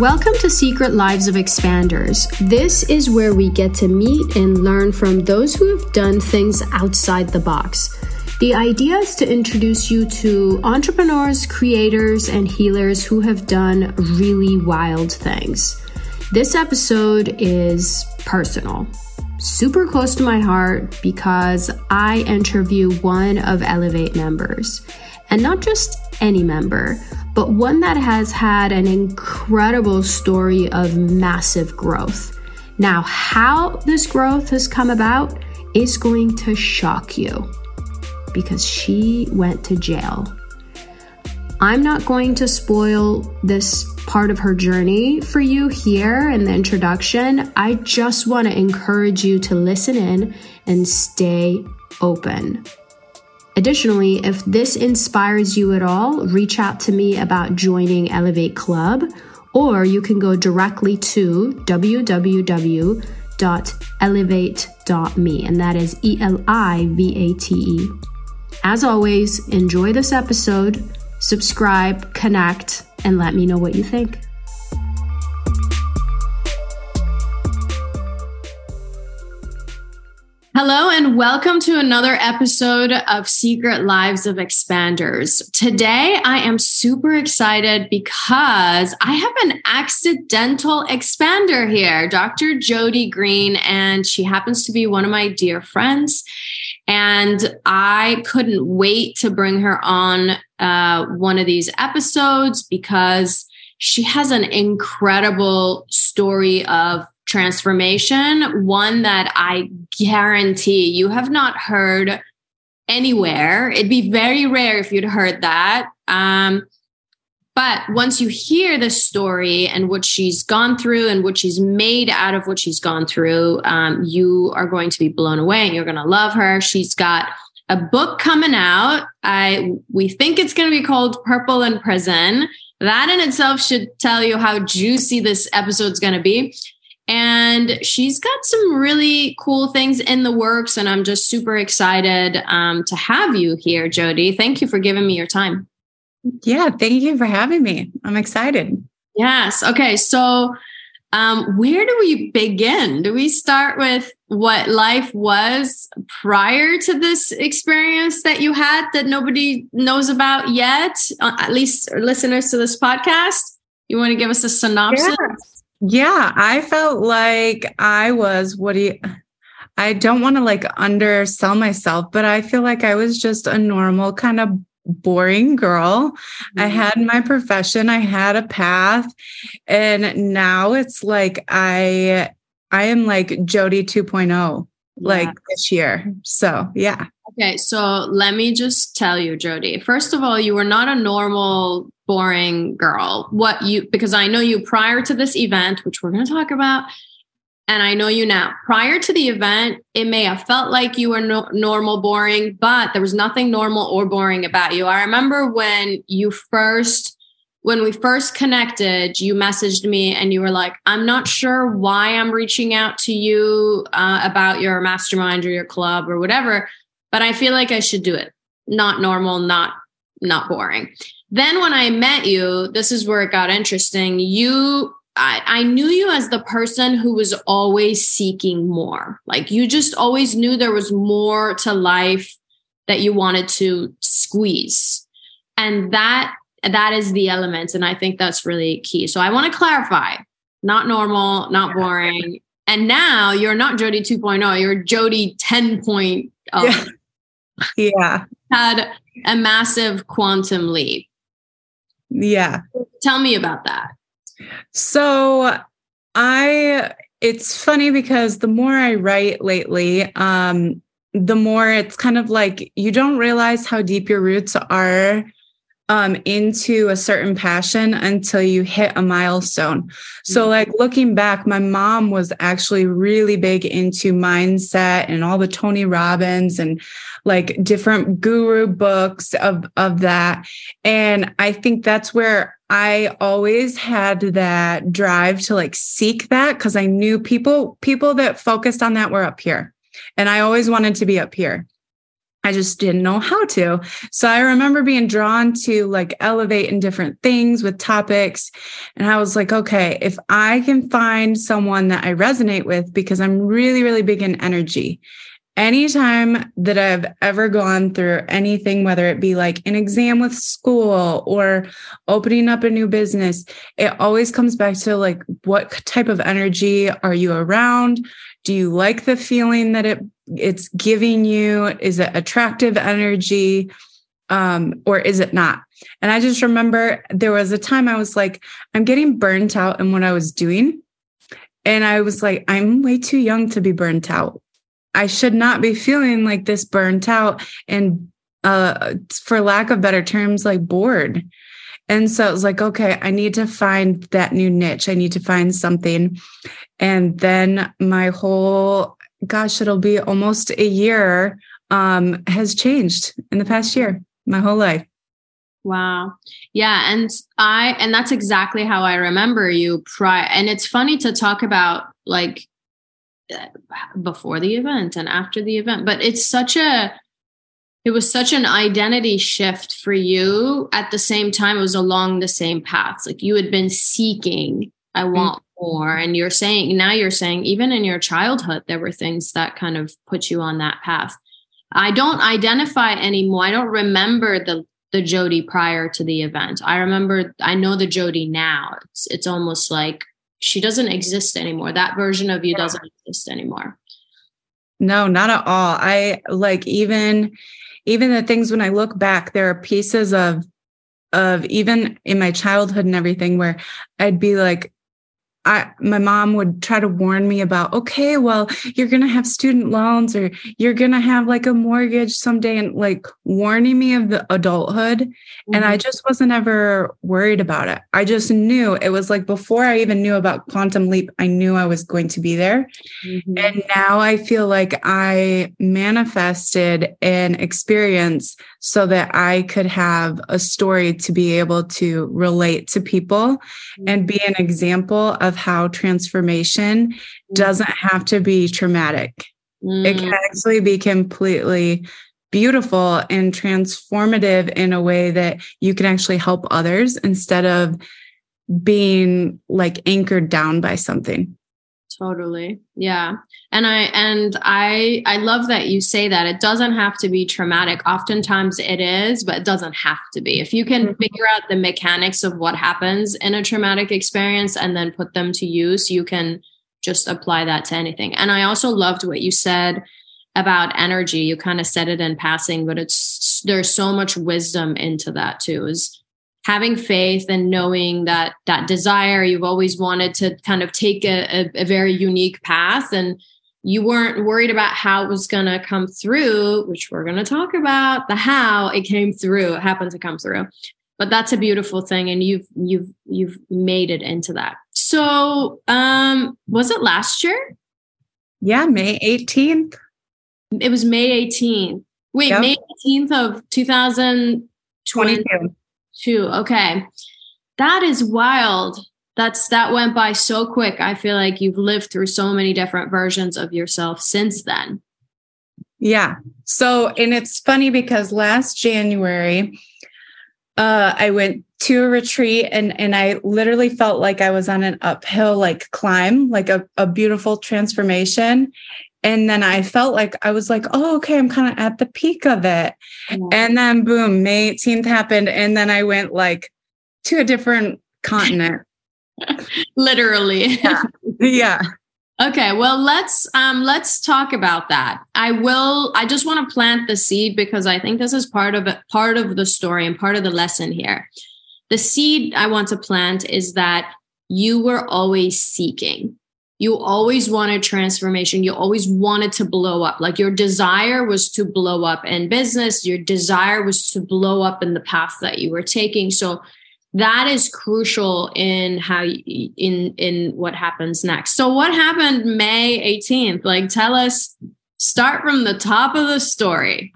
Welcome to Secret Lives of Expanders. This is where we get to meet and learn from those who have done things outside the box. The idea is to introduce you to entrepreneurs, creators, and healers who have done really wild things. This episode is personal, super close to my heart because I interview one of Elevate members. And not just any member, but one that has had an incredible story of massive growth. Now, how this growth has come about is going to shock you because she went to jail. I'm not going to spoil this part of her journey for you here in the introduction. I just want to encourage you to listen in and stay open. Additionally, if this inspires you at all, reach out to me about joining Elevate Club, or you can go directly to www.elivate.me, and that is E L I V A T E. As always, enjoy this episode, subscribe, connect, and let me know what you think. Hello, and welcome to another episode of Secret Lives of Expanders. Today, I am super excited because I have an accidental expander here, Dr. Jodi Green, and she happens to be one of my dear friends. And I couldn't wait to bring her on uh, one of these episodes because she has an incredible story of transformation, one that I guarantee you have not heard anywhere. It'd be very rare if you'd heard that. Um, but once you hear the story and what she's gone through and what she's made out of what she's gone through, um, you are going to be blown away and you're going to love her. She's got a book coming out. I we think it's going to be called Purple in Prison. That in itself should tell you how juicy this episode's going to be. And she's got some really cool things in the works. And I'm just super excited um, to have you here, Jodi. Thank you for giving me your time. Yeah, thank you for having me. I'm excited. Yes. Okay. So, um, where do we begin? Do we start with what life was prior to this experience that you had that nobody knows about yet? Uh, at least listeners to this podcast. You want to give us a synopsis? Yeah, I felt like I was what do you I don't want to like undersell myself, but I feel like I was just a normal kind of boring girl. Mm-hmm. I had my profession, I had a path, and now it's like I I am like Jodi 2.0 yeah. like this year. So, yeah. Okay, so let me just tell you, Jodi. First of all, you were not a normal boring girl. What you, because I know you prior to this event, which we're going to talk about, and I know you now. Prior to the event, it may have felt like you were no, normal, boring, but there was nothing normal or boring about you. I remember when you first, when we first connected, you messaged me and you were like, I'm not sure why I'm reaching out to you uh, about your mastermind or your club or whatever, but I feel like I should do it. Not normal, not not boring. Then when I met you, this is where it got interesting. You I, I knew you as the person who was always seeking more. Like you just always knew there was more to life that you wanted to squeeze. And that that is the element. And I think that's really key. So I want to clarify not normal, not boring. And now you're not Jodi 2.0, you're Jodi 10.0. Yeah. yeah. Had a massive quantum leap. Yeah. Tell me about that. So I it's funny because the more I write lately, um, the more it's kind of like you don't realize how deep your roots are um, into a certain passion until you hit a milestone. So, mm-hmm. like looking back, my mom was actually really big into mindset and all the Tony Robbins and like different guru books of of that. And I think that's where I always had that drive to like seek that because I knew people people that focused on that were up here. And I always wanted to be up here. I just didn't know how to. So I remember being drawn to like elevate in different things with topics. And I was like, okay, if I can find someone that I resonate with, because I'm really, really big in energy. Anytime that I've ever gone through anything, whether it be like an exam with school or opening up a new business, it always comes back to like, what type of energy are you around? Do you like the feeling that it it's giving you? Is it attractive energy? Um, or is it not? And I just remember there was a time I was like, I'm getting burnt out in what I was doing. And I was like, I'm way too young to be burnt out. I should not be feeling like this burnt out and uh for lack of better terms, like bored. And so it was like, okay, I need to find that new niche. I need to find something. And then my whole, gosh, it'll be almost a year, um, has changed in the past year, my whole life. Wow. Yeah. And I, and that's exactly how I remember you prior. And it's funny to talk about like before the event and after the event, but it's such a, it was such an identity shift for you. At the same time it was along the same paths. Like you had been seeking i want mm-hmm. more. And you're saying now you're saying even in your childhood there were things that kind of put you on that path. I don't identify anymore. I don't remember the the jodi prior to the event. I remember i know the jodi now. It's it's almost like she doesn't exist anymore. That version of you doesn't exist anymore. No not at all. I like even even the things when I look back, there are pieces of of even in my childhood and everything where I'd be like, I my mom would try to warn me about okay well you're going to have student loans or you're going to have like a mortgage someday and like warning me of the adulthood mm-hmm. and I mm-hmm. just wasn't ever worried about it. I just knew it was like before I even knew about quantum leap I knew I was going to be there. Mm-hmm. And now I feel like I manifested an experience so that I could have a story to be able to relate to people and be an example of how transformation doesn't have to be traumatic. Mm. It can actually be completely beautiful and transformative in a way that you can actually help others instead of being like anchored down by something. Totally. Yeah. And I and I I love that you say that. It doesn't have to be traumatic. Oftentimes it is, but it doesn't have to be. If you can mm-hmm. figure out the mechanics of what happens in a traumatic experience and then put them to use, you can just apply that to anything. And I also loved what you said about energy. You kind of said it in passing, but it's there's so much wisdom into that too. Is having faith and knowing that that desire you've always wanted to kind of take a, a, a very unique path and you weren't worried about how it was going to come through which we're going to talk about the how it came through it happened to come through. But that's a beautiful thing and you've you've you've made it into that. So um was it last year? Yeah may 18th it was may 18th wait yep. may 18th of 2022 Two. Okay. That is wild. That's that went by so quick. I feel like you've lived through so many different versions of yourself since then. Yeah. So, and it's funny because last January, uh, I went to a retreat and and I literally felt like I was on an uphill like climb, like a, a beautiful transformation. And then I felt like I was like, oh, okay, I'm kind of at the peak of it. And then boom, May 18th happened. And then I went like to a different continent. Literally. Yeah. yeah. Okay, well let's um let's talk about that. I will I just want to plant the seed because I think this is part of it, part of the story and part of the lesson here. The seed I want to plant is that you were always seeking you always wanted transformation. You always wanted to blow up. Like your desire was to blow up in business. Your desire was to blow up in the path that you were taking. So that is crucial in how you, in in what happens next. So what happened may 18th like tell us start from the top of the story.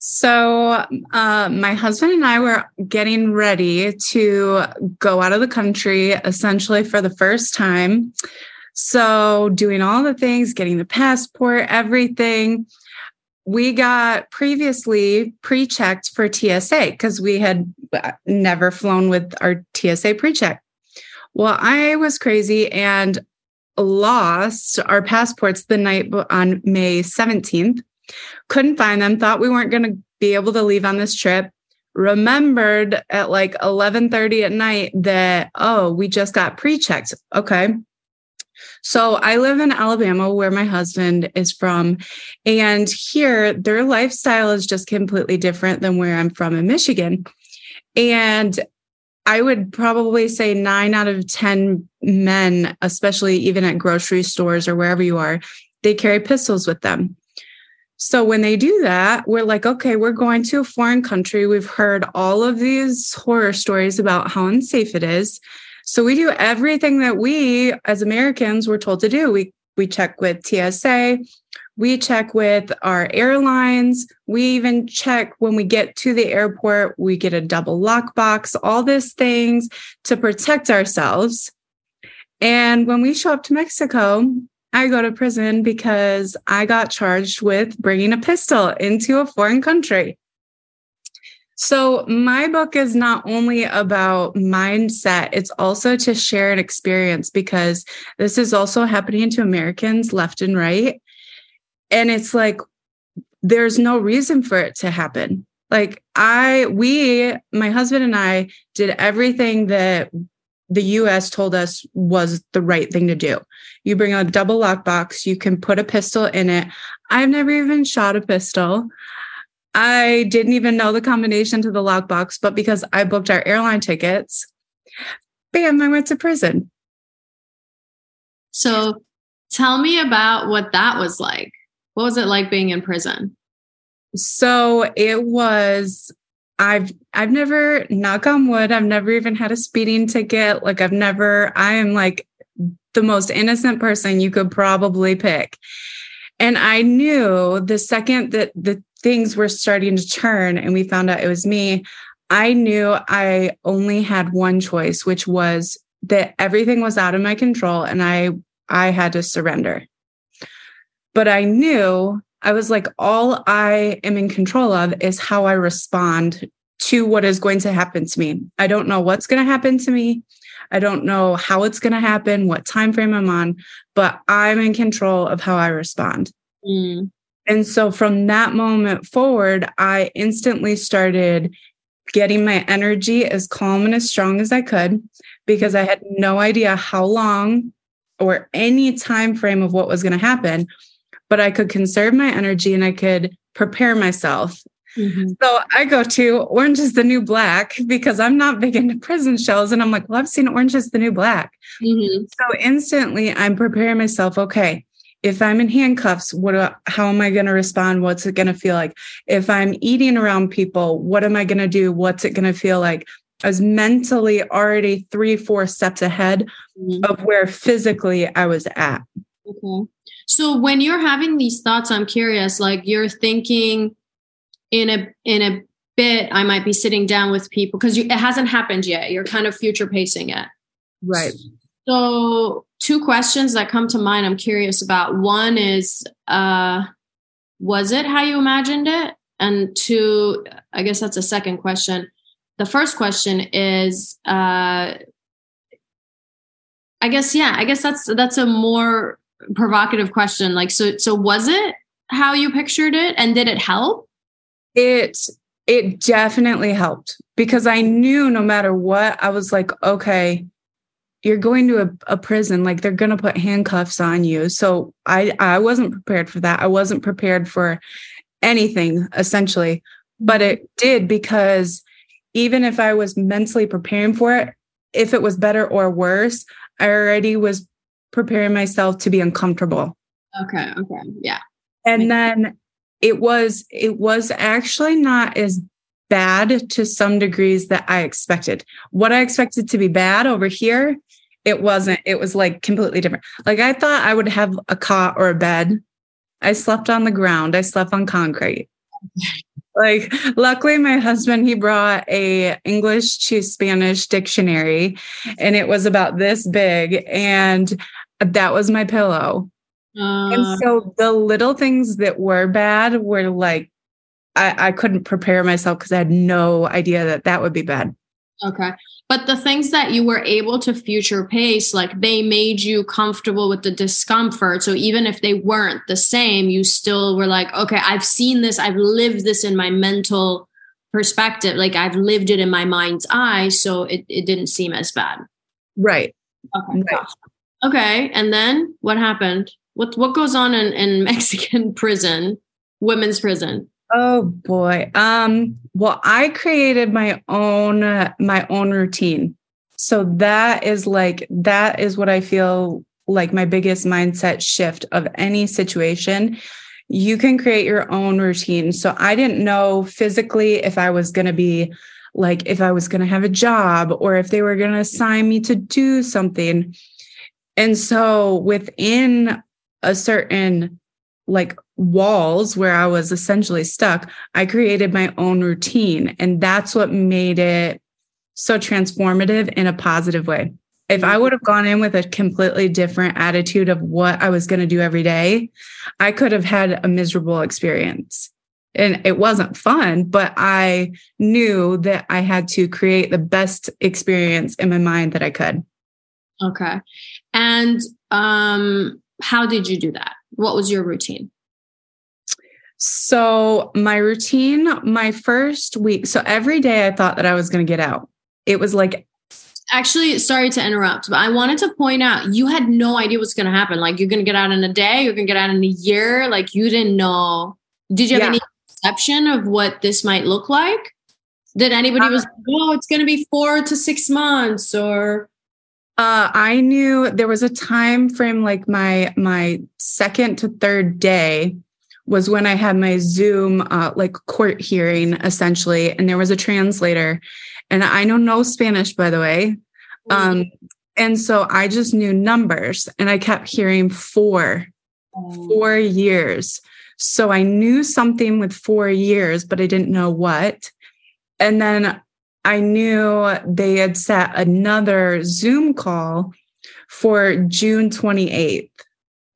So, uh, my husband and I were getting ready to go out of the country essentially for the first time. So, doing all the things, getting the passport, everything. we got previously pre checked for TSA because we had uh, never flown with our TSA pre check. Well, I was crazy and lost our passports the night on May 17th. Couldn't find them, thought we weren't going to be able to leave on this trip. Remembered at like 11:30 at night that oh, we just got pre-checked. Okay. So I live in Alabama where my husband is from and here their lifestyle is just completely different than where I'm from in Michigan. And I would probably say nine out of 10 men, especially even at grocery stores or wherever you are, they carry pistols with them. So when they do that, we're like, okay, we're going to a foreign country. We've heard all of these horror stories about how unsafe it is. So we do everything that we as Americans were told to do. We we check with TSA, we check with our airlines. We even check when we get to the airport, we get a double lockbox, all these things to protect ourselves. And when we show up to Mexico, I go to prison because I got charged with bringing a pistol into a foreign country. So, my book is not only about mindset, it's also to share an experience because this is also happening to Americans left and right. And it's like, there's no reason for it to happen. Like, I, we, my husband and I did everything that the US told us was the right thing to do. You bring a double lockbox, you can put a pistol in it. I've never even shot a pistol. I didn't even know the combination to the lockbox, but because I booked our airline tickets, bam, I went to prison. So tell me about what that was like. What was it like being in prison? So it was I've I've never knock on wood, I've never even had a speeding ticket. Like I've never I am like the most innocent person you could probably pick. And I knew the second that the things were starting to turn and we found out it was me, I knew I only had one choice, which was that everything was out of my control and I I had to surrender. But I knew I was like, all I am in control of is how I respond to what is going to happen to me. I don't know what's going to happen to me. I don't know how it's going to happen, what time frame I'm on, but I'm in control of how I respond. Mm. And so from that moment forward, I instantly started getting my energy as calm and as strong as I could because I had no idea how long or any time frame of what was going to happen but I could conserve my energy and I could prepare myself. Mm-hmm. So I go to Orange is the New Black because I'm not big into prison shows. And I'm like, well, I've seen Orange is the New Black. Mm-hmm. So instantly I'm preparing myself. Okay, if I'm in handcuffs, what how am I going to respond? What's it going to feel like? If I'm eating around people, what am I going to do? What's it going to feel like? I was mentally already three, four steps ahead mm-hmm. of where physically I was at. Okay. So when you're having these thoughts, I'm curious, like you're thinking in a in a bit, I might be sitting down with people because it hasn't happened yet. You're kind of future pacing it. Right. So two questions that come to mind I'm curious about. One is uh was it how you imagined it? And two, I guess that's a second question. The first question is uh I guess yeah, I guess that's that's a more provocative question. Like, so, so was it how you pictured it, and did it help? It it definitely helped because I knew no matter what, I was like, okay, you're going to a, a prison, like they're gonna put handcuffs on you. So I I wasn't prepared for that. I wasn't prepared for anything essentially, but it did because even if I was mentally preparing for it, if it was better or worse, I already was preparing myself to be uncomfortable. Okay. Okay. Yeah. And then it was it was actually not as bad to some degrees that I expected. What I expected to be bad over here, it wasn't. It was like completely different. Like I thought I would have a cot or a bed. I slept on the ground. I slept on concrete. like luckily my husband he brought a english to spanish dictionary and it was about this big and that was my pillow Uh, and so the little things that were bad were like, I, I couldn't prepare myself because I had no idea that that would be bad. Okay. But the things that you were able to future pace, like they made you comfortable with the discomfort. So even if they weren't the same, you still were like, okay, I've seen this, I've lived this in my mental perspective. Like I've lived it in my mind's eye. So it, it didn't seem as bad. Right. Okay. Right. Okay. And then what happened? What what goes on in, in Mexican prison, women's prison? Oh boy. Um, well, I created my own uh, my own routine. So that is like that is what I feel like my biggest mindset shift of any situation. You can create your own routine. So I didn't know physically if I was going to be like if I was going to have a job or if they were going to assign me to do something. And so within a certain like walls where I was essentially stuck, I created my own routine. And that's what made it so transformative in a positive way. If I would have gone in with a completely different attitude of what I was going to do every day, I could have had a miserable experience. And it wasn't fun, but I knew that I had to create the best experience in my mind that I could. Okay. And um how did you do that? What was your routine? So, my routine, my first week, so every day I thought that I was going to get out. It was like, actually, sorry to interrupt, but I wanted to point out you had no idea what's going to happen. Like, you're going to get out in a day, you're going to get out in a year. Like, you didn't know. Did you have yeah. any perception of what this might look like? Did anybody uh, was, oh, it's going to be four to six months or? Uh, I knew there was a time frame like my my second to third day was when I had my Zoom uh, like court hearing essentially, and there was a translator, and I know no Spanish by the way, um, and so I just knew numbers, and I kept hearing four, four years. So I knew something with four years, but I didn't know what. And then I knew they had set another Zoom call for June 28th.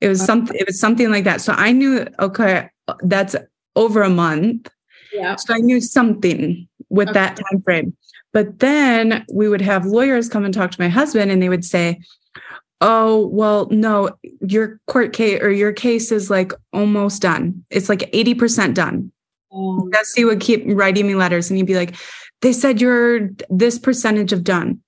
It was something it was something like that. So I knew okay, that's over a month. Yeah. So I knew something with okay. that time frame. But then we would have lawyers come and talk to my husband and they would say, "Oh, well, no, your court case or your case is like almost done. It's like 80% done." Um, yes, he would keep writing me letters and he'd be like, they said you're this percentage of done.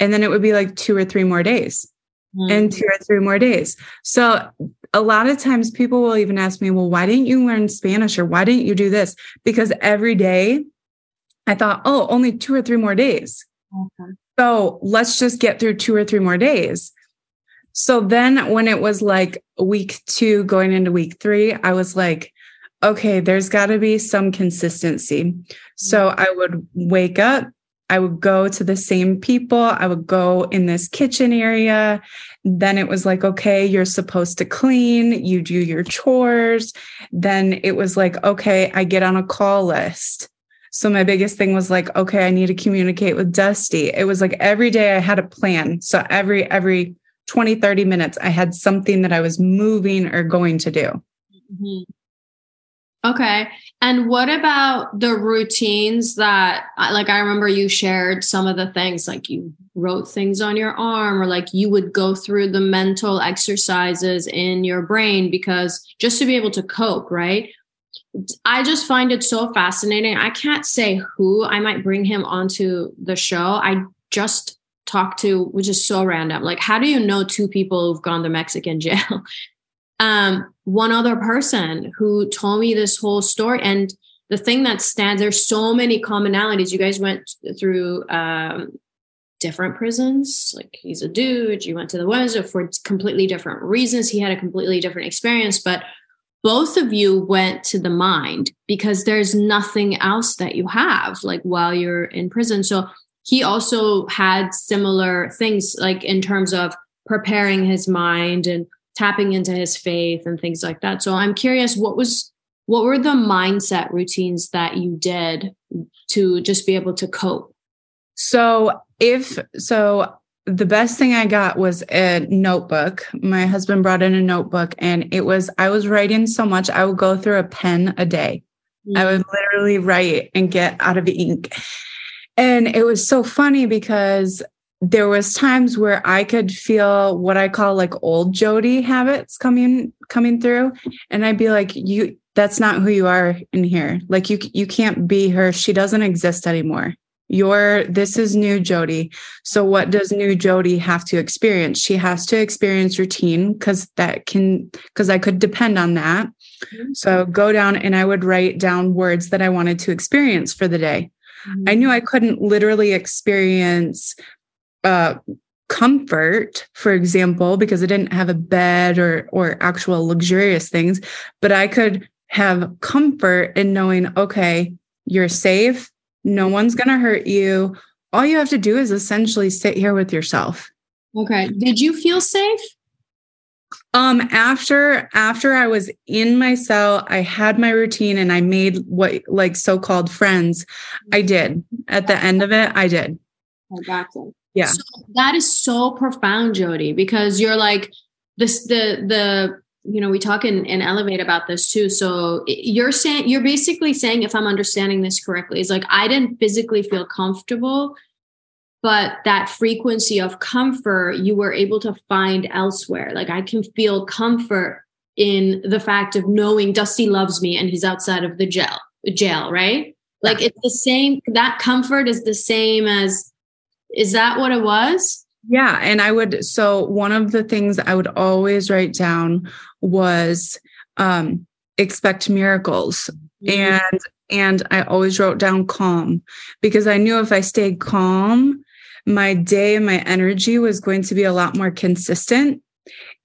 And then it would be like two or three more days mm-hmm. and two or three more days. So a lot of times people will even ask me, well, why didn't you learn Spanish or why didn't you do this? Because every day I thought, oh, only two or three more days. Okay. So let's just get through two or three more days. So then when it was like week two going into week three, I was like, okay, there's got to be some consistency. So mm-hmm. I would wake up, I would go to the same people, I would go in this kitchen area. Then it was like, okay, you're supposed to clean, you do your chores. Then it was like, okay, I get on a call list. So my biggest thing was like, okay, I need to communicate with Dusty. It was like every day I had a plan. So every every 20 30 minutes I had something that I was moving or going to do. Mm-hmm. Okay. And what about the routines that, like, I remember you shared some of the things, like you wrote things on your arm, or like you would go through the mental exercises in your brain because just to be able to cope, right? I just find it so fascinating. I can't say who I might bring him onto the show. I just talked to, which is so random. Like, how do you know two people who've gone to Mexican jail? um, one other person who told me this whole story. And the thing that stands, there's so many commonalities. You guys went through um, different prisons. Like he's a dude. You went to the West for completely different reasons. He had a completely different experience, but both of you went to the mind because there's nothing else that you have like while you're in prison. So he also had similar things like in terms of preparing his mind and tapping into his faith and things like that. So I'm curious, what was what were the mindset routines that you did to just be able to cope? So if so the best thing I got was a notebook. My husband brought in a notebook and it was, I was writing so much. I would go through a pen a day. Mm-hmm. I would literally write and get out of ink. And it was so funny because there was times where I could feel what I call like old Jodi habits coming coming through and I'd be like you that's not who you are in here. Like you you can't be her. She doesn't exist anymore. You're this is new Jodi. So what does new Jodi have to experience? She has to experience routine cuz that can cuz I could depend on that. Mm-hmm. So go down and I would write down words that I wanted to experience for the day. Mm-hmm. I knew I couldn't literally experience uh, comfort, for example, because I didn't have a bed or or actual luxurious things, but I could have comfort in knowing, okay, you're safe. No one's going to hurt you. All you have to do is essentially sit here with yourself. Okay. Did you feel safe? Um after after I was in my cell, I had my routine and I made what like so-called friends. I did. At the end of it, I did. I gotcha. Yeah. So that is so profound, Jodi, because you're like this the the you know we talk in, in elevate about this too so you're saying you're basically saying if i'm understanding this correctly is like i didn't physically feel comfortable but that frequency of comfort you were able to find elsewhere like i can feel comfort in the fact of knowing dusty loves me and he's outside of the jail jail right like yeah. it's the same that comfort is the same as is that what it was yeah. And I would, so one of the things I would always write down was um, expect miracles. Mm-hmm. And and I always wrote down calm because I knew if I stayed calm, my day and my energy was going to be a lot more consistent.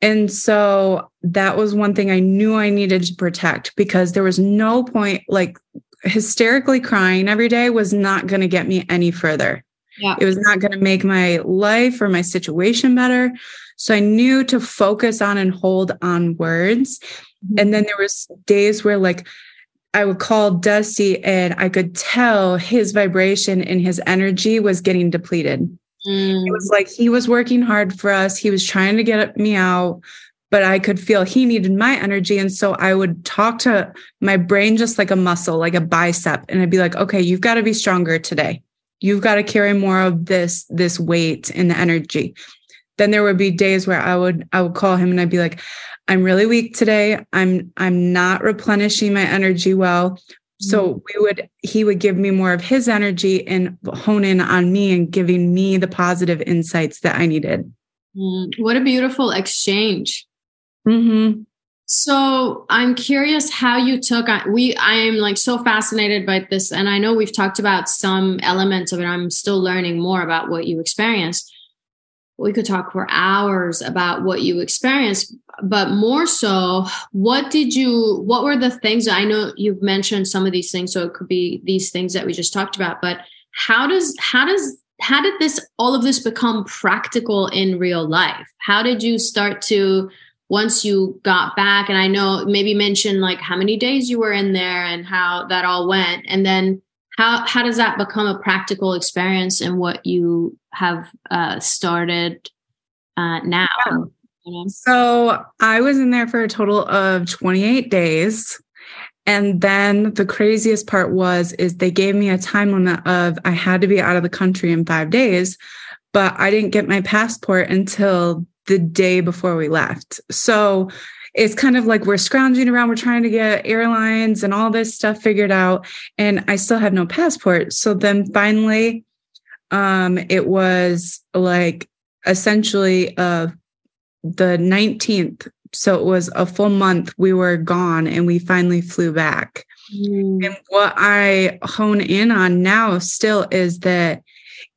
And so that was one thing I knew I needed to protect because there was no point like hysterically crying every day was not going to get me any further. Yeah. It was not going to make my life or my situation better. So I knew to focus on and hold on words. Mm-hmm. And then there was days where like I would call Dusty and I could tell his vibration and his energy was getting depleted. Mm. It was like he was working hard for us. He was trying to get me out, but I could feel he needed my energy. And so I would talk to my brain just like a muscle, like a bicep. And I'd be like, okay, you've got to be stronger today you've got to carry more of this this weight and the energy. Then there would be days where i would i would call him and i'd be like i'm really weak today. I'm i'm not replenishing my energy well. So mm-hmm. we would he would give me more of his energy and hone in on me and giving me the positive insights that i needed. Mm, what a beautiful exchange. Mm-hmm. So I'm curious how you took we I am like so fascinated by this and I know we've talked about some elements of it I'm still learning more about what you experienced. We could talk for hours about what you experienced but more so what did you what were the things I know you've mentioned some of these things so it could be these things that we just talked about but how does how does how did this all of this become practical in real life? How did you start to once you got back and i know maybe mention like how many days you were in there and how that all went. And then how how does that become a practical experience in what you have uh, started uh, now? Yeah. so i was in there for a total of 28 days. And then the craziest part was is they gave me a time limit of i had to be out of the country in five days but i didn't get my passport until the day before we left. So it's kind of like we're scrounging around, we're trying to get airlines and all this stuff figured out. And I still have no passport. So then finally, um, it was like essentially uh the 19th. So it was a full month we were gone and we finally flew back. Mm. And what I hone in on now still is that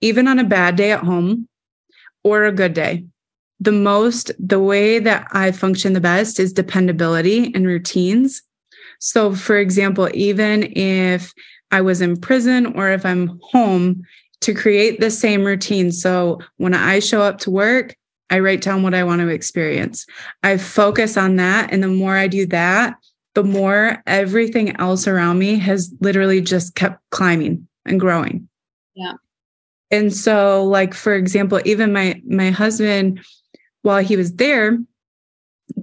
even on a bad day at home or a good day, the most, the way that I function the best is dependability and routines. So, for example, even if I was in prison or if I'm home, to create the same routine. So, when I show up to work, I write down what I want to experience. I focus on that. And the more I do that, the more everything else around me has literally just kept climbing and growing. Yeah. And so like for example, even my my husband while he was there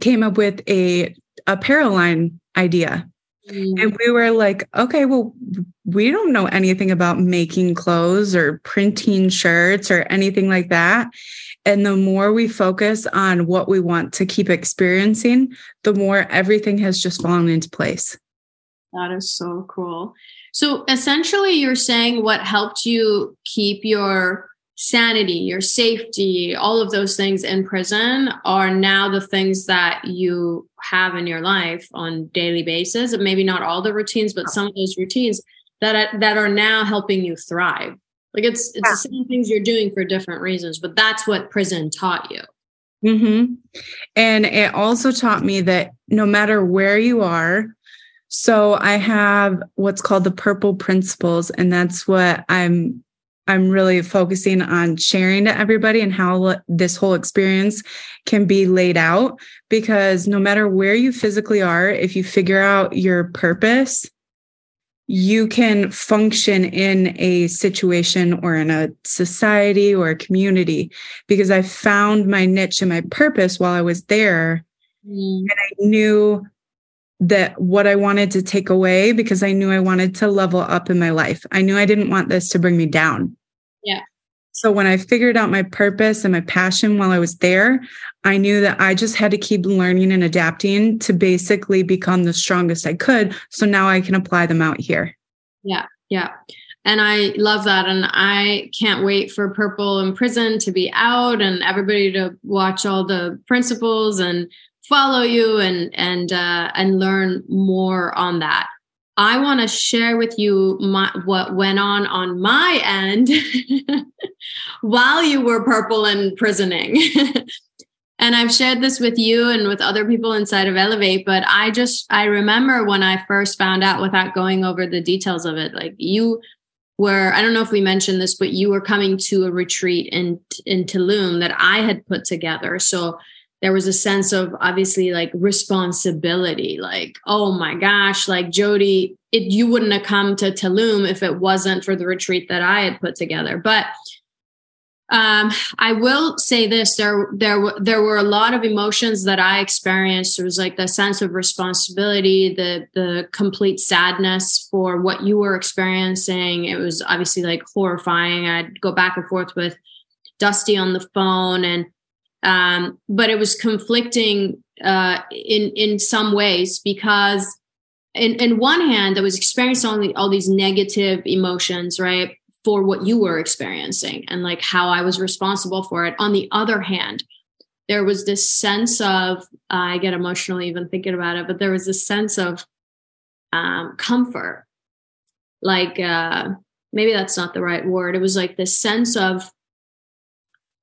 came up with a apparel line idea. Mm. And we were like, okay, well, we don't know anything about making clothes or printing shirts or anything like that. And the more we focus on what we want to keep experiencing, the more everything has just fallen into place. That is so cool. So essentially, you're saying what helped you keep your sanity, your safety, all of those things in prison are now the things that you have in your life on daily basis. And Maybe not all the routines, but some of those routines that that are now helping you thrive. Like it's it's yeah. the same things you're doing for different reasons, but that's what prison taught you. Mm-hmm. And it also taught me that no matter where you are, so I have what's called the purple principles, and that's what I'm I'm really focusing on sharing to everybody and how this whole experience can be laid out because no matter where you physically are, if you figure out your purpose, you can function in a situation or in a society or a community because I found my niche and my purpose while I was there. Mm. And I knew that what I wanted to take away because I knew I wanted to level up in my life. I knew I didn't want this to bring me down. So when I figured out my purpose and my passion while I was there, I knew that I just had to keep learning and adapting to basically become the strongest I could. So now I can apply them out here. Yeah. Yeah. And I love that. And I can't wait for Purple in Prison to be out and everybody to watch all the principles and follow you and and uh, and learn more on that. I want to share with you my, what went on on my end while you were purple and prisoning. and I've shared this with you and with other people inside of Elevate, but I just, I remember when I first found out without going over the details of it, like you were, I don't know if we mentioned this, but you were coming to a retreat in, in Tulum that I had put together. So there was a sense of obviously like responsibility like oh my gosh like jodi it, you wouldn't have come to tulum if it wasn't for the retreat that i had put together but um, I will say this: there, there, there were a lot of emotions that I experienced. It was like the sense of responsibility, the the complete sadness for what you were experiencing. It was obviously like horrifying. I'd go back and forth with Dusty on the phone, and um, but it was conflicting uh, in in some ways because in, in one hand I was experiencing all, the, all these negative emotions right for what you were experiencing and like how I was responsible for it. On the other hand there was this sense of uh, I get emotional even thinking about it but there was this sense of um, comfort. Like uh, maybe that's not the right word. It was like this sense of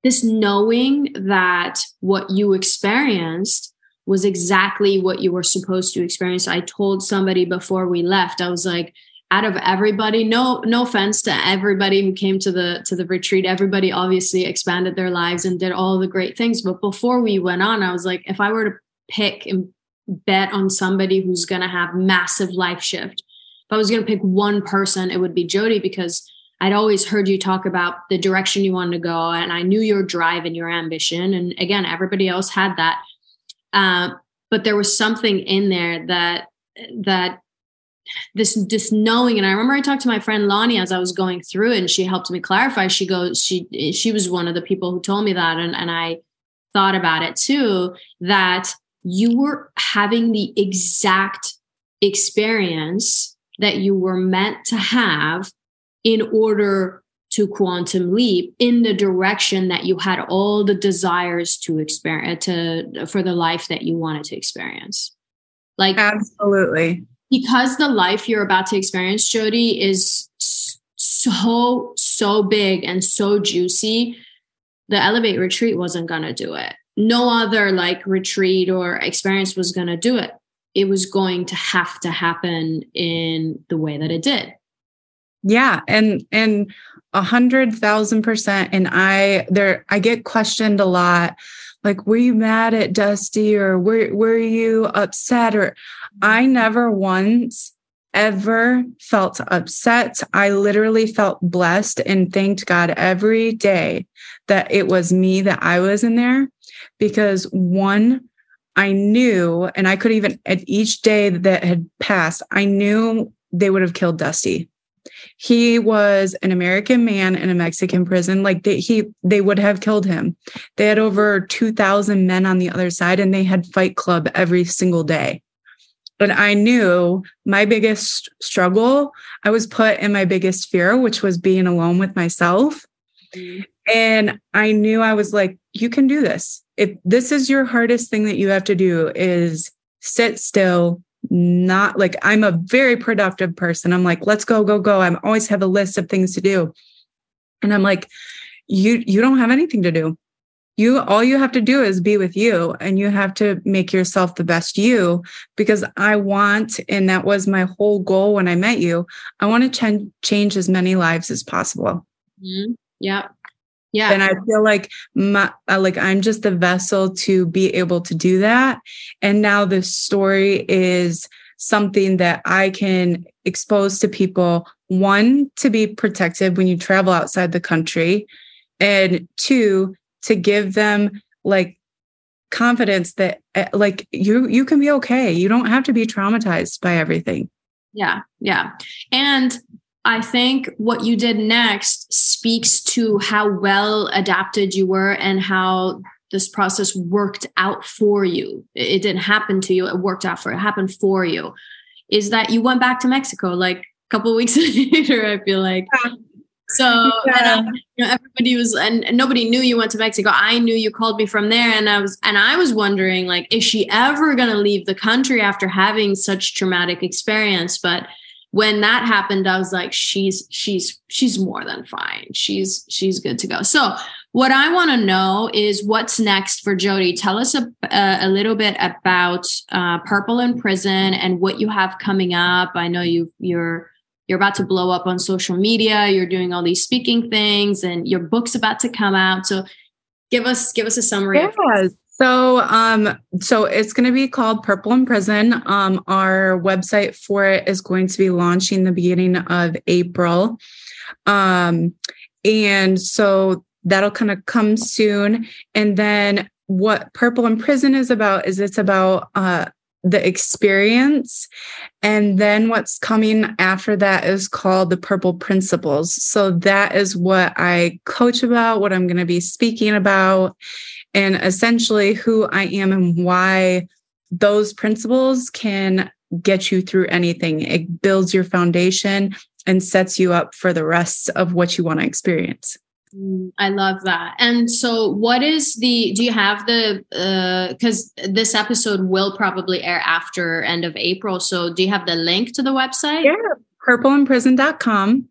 this knowing that what you experienced was exactly what you were supposed to experience. I told somebody before we left, I was like, out of everybody, no, no offense to everybody who came to the to the retreat. Everybody obviously expanded their lives and did all the great things. But before we went on, I was like, if I were to pick and bet on somebody who's gonna have massive life shift, if I was gonna pick one person, it would be Jodi because I'd always heard you talk about the direction you wanted to go, and I knew your drive and your ambition. And again, everybody else had that, uh, but there was something in there that that this this knowing. And I remember I talked to my friend Lonnie as I was going through it, and she helped me clarify. She goes, she she was one of the people who told me that, and and I thought about it too. That you were having the exact experience that you were meant to have in order to quantum leap in the direction that you had all the desires to experience to for the life that you wanted to experience. Like absolutely. because the life you're about to experience jodi is so so big and so juicy the elevate retreat wasn't going to do it. No other like retreat or experience was going to do it. It was going to have to happen in the way that it did yeah. And, and a hundred thousand percent. And I, there, I get questioned a lot. Like, were you mad at Dusty or were, were you upset? Or I never once ever felt upset. I literally felt blessed and thanked God every day that it was me that I was in there because one, I knew, and I could even at each day that had passed, I knew they would have killed Dusty. He was an American man in a Mexican prison. Like they, he, they would have killed him. They had over 2,000 men on the other side and they had fight club every single day. But I knew my biggest struggle, I was put in my biggest fear, which was being alone with myself. And I knew I was like, you can do this. If this is your hardest thing that you have to do is sit still, not like I'm a very productive person. I'm like, let's go, go, go. I'm always have a list of things to do. And I'm like, you you don't have anything to do. You all you have to do is be with you and you have to make yourself the best you because I want and that was my whole goal when I met you. I want to ch- change as many lives as possible. Mm-hmm. Yeah. Yeah. And I feel like my like I'm just the vessel to be able to do that. And now this story is something that I can expose to people one to be protected when you travel outside the country and two to give them like confidence that eh, like you you can be okay. You don't have to be traumatized by everything. Yeah. Yeah. And I think what you did next speaks to how well adapted you were and how this process worked out for you. It didn't happen to you, it worked out for it happened for you. Is that you went back to Mexico like a couple weeks later, I feel like. So yeah. I, um, you know, everybody was, and, and, nobody knew you went to Mexico. I knew you called me from there, and I was, and I was wondering, like, is she ever going to leave the country after having such traumatic experience? But when that happened i was like she's she's she's more than fine. She's she's good to go. So what i want to know is what's next for jodi. Tell us a, a little bit about uh, purple in prison and what you have coming up. I know you you're you're about to blow up on social media. You're doing all these speaking things and your book's about to come out. So give us give us a summary yes. So, um, so it's going to be called Purple in Prison. Um, our website for it is going to be launching the beginning of April. Um, and so that'll kind of come soon. And then what Purple in Prison is about is it's about uh, the experience. And then what's coming after that is called the Purple Principles. So that is what I coach about, what I'm going to be speaking about and essentially who I am and why those principles can get you through anything. It builds your foundation and sets you up for the rest of what you want to experience. Mm, I love that. And so, what is the? Do you have the? Because uh, this episode will probably air after end of April. So, do you have the link to the website? Yeah, purpleinprison.com.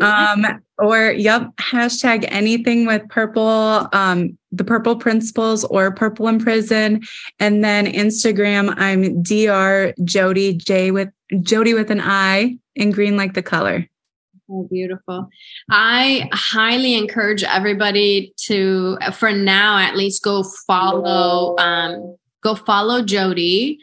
Um, or yep, hashtag anything with purple, um, the purple principles or purple in prison. And then Instagram, I'm dr Jodi J with Jodi with an I and green like the color. Oh, beautiful. I highly encourage everybody to, for now at least, go follow, um, go follow Jodi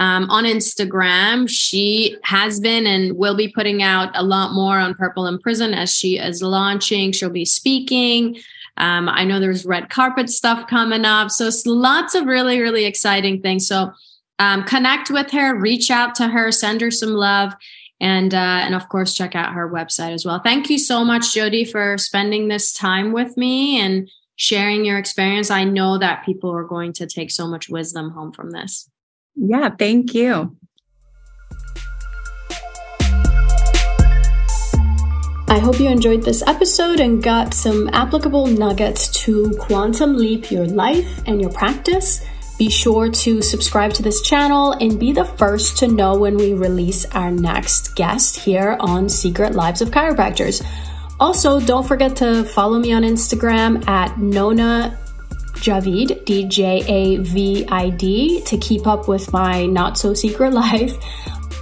um, on Instagram. She has been and will be putting out a lot more on Purple in Prison as she is launching. She'll be speaking. Um, I know there's red carpet stuff coming up. So it's lots of really, really exciting things. So um, connect with her, reach out to her, send her some love. And uh, and of course, check out her website as well. Thank you so much, Jodi, for spending this time with me and sharing your experience. I know that people are going to take so much wisdom home from this. Yeah, thank you. I hope you enjoyed this episode and got some applicable nuggets to quantum leap your life and your practice. Be sure to subscribe to this channel and be the first to know when we release our next guest here on Secret Lives of Chiropractors. Also, don't forget to follow me on Instagram at Nona Djavid, D J A V I D, to keep up with my not so secret life.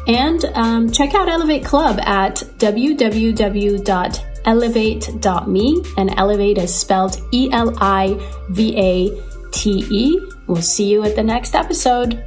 And um, check out Elivate Club at www.elivate.me. And Elivate is spelled E L I V A T E. We'll see you at the next episode.